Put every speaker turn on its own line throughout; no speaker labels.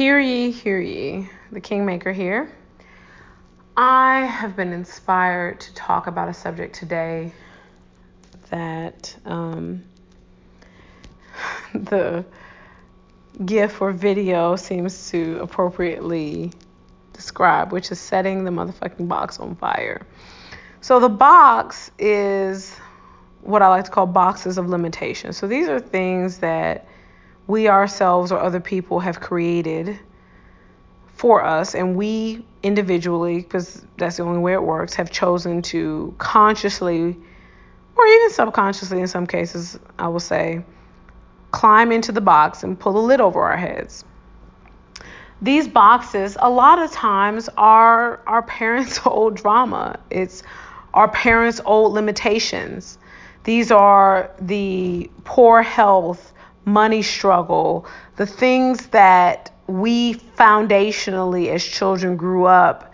Hear ye, hear ye, the Kingmaker here. I have been inspired to talk about a subject today that um, the GIF or video seems to appropriately describe, which is setting the motherfucking box on fire. So the box is what I like to call boxes of limitation. So these are things that we ourselves or other people have created for us, and we individually, because that's the only way it works, have chosen to consciously or even subconsciously in some cases, I will say, climb into the box and pull the lid over our heads. These boxes, a lot of times, are our parents' old drama. It's our parents' old limitations. These are the poor health, money struggle, the things that we foundationally as children grew up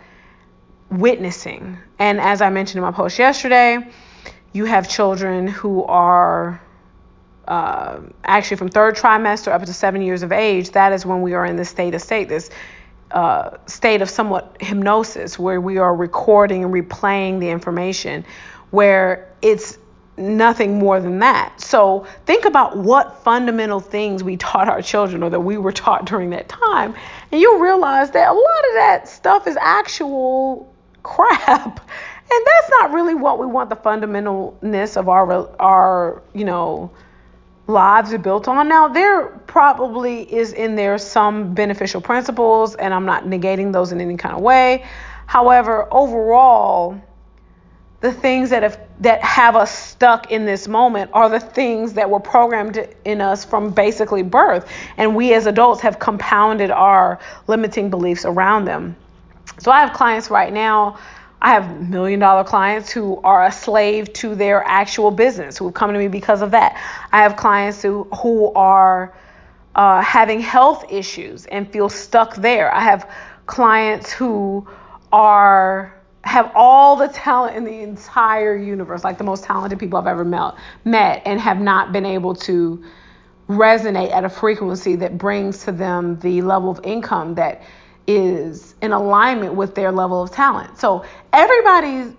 witnessing. And as I mentioned in my post yesterday, you have children who are uh, actually from third trimester up to seven years of age. That is when we are in this state of state, this uh, state of somewhat hypnosis, where we are recording and replaying the information, where it's nothing more than that. So think about what fundamental things we taught our children or that we were taught during that time. And you'll realize that a lot of that stuff is actual crap. And that's not really what we want the fundamentalness of our our, you know, lives are built on. Now, there probably is in there some beneficial principles and I'm not negating those in any kind of way. However, overall, the things that have that have us stuck in this moment are the things that were programmed in us from basically birth. And we as adults have compounded our limiting beliefs around them. So i have clients right now i have million dollar clients who are a slave to their actual business who come to me because of that. I have clients who who are uh, having health issues and feel stuck there. I have clients who are have all the talent in the entire universe, like the most talented people I've ever met, met and have not been able to resonate at a frequency that brings to them the level of income that is in alignment with their level of talent. So everybody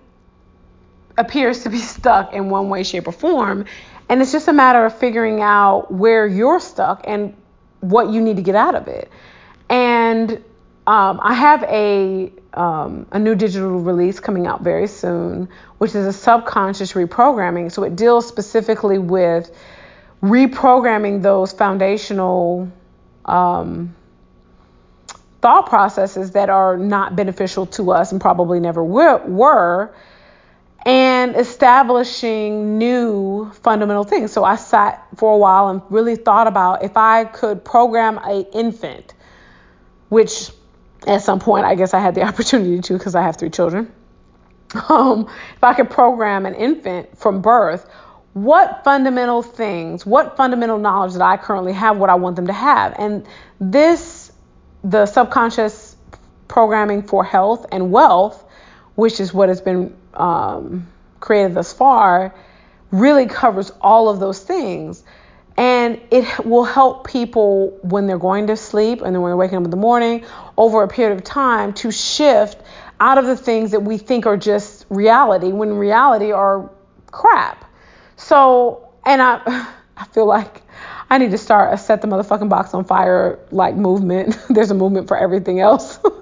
appears to be stuck in one way, shape, or form. And it's just a matter of figuring out where you're stuck and what you need to get out of it. And um, I have a um, a new digital release coming out very soon, which is a subconscious reprogramming. So it deals specifically with reprogramming those foundational um, thought processes that are not beneficial to us and probably never were, and establishing new fundamental things. So I sat for a while and really thought about if I could program a infant, which at some point, I guess I had the opportunity to because I have three children. Um, if I could program an infant from birth, what fundamental things, what fundamental knowledge that I currently have, what I want them to have. And this, the subconscious programming for health and wealth, which is what has been um, created thus far, really covers all of those things. And it will help people when they're going to sleep and then when they're waking up in the morning over a period of time to shift out of the things that we think are just reality when reality are crap. So, and I, I feel like I need to start a set the motherfucking box on fire like movement. There's a movement for everything else. uh,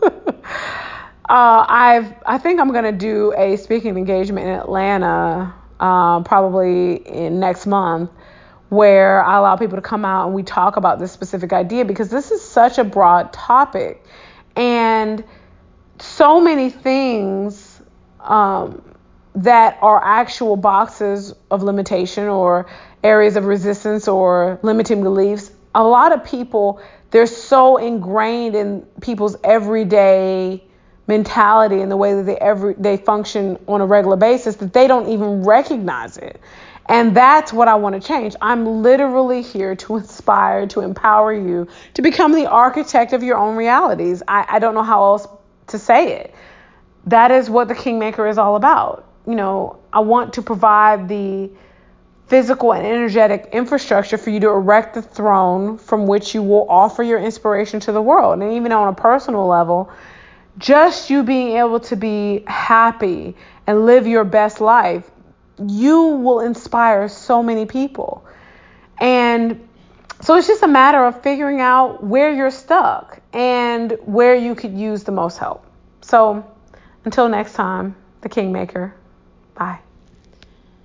I've I think I'm gonna do a speaking engagement in Atlanta uh, probably in next month where I allow people to come out and we talk about this specific idea because this is such a broad topic and so many things um, that are actual boxes of limitation or areas of resistance or limiting beliefs. A lot of people, they're so ingrained in people's everyday mentality and the way that they every they function on a regular basis that they don't even recognize it. And that's what I want to change. I'm literally here to inspire, to empower you to become the architect of your own realities. I, I don't know how else to say it. That is what the Kingmaker is all about. You know, I want to provide the physical and energetic infrastructure for you to erect the throne from which you will offer your inspiration to the world. And even on a personal level, just you being able to be happy and live your best life, you will inspire so many people. And so it's just a matter of figuring out where you're stuck and where you could use the most help. So until next time, the Kingmaker. Bye.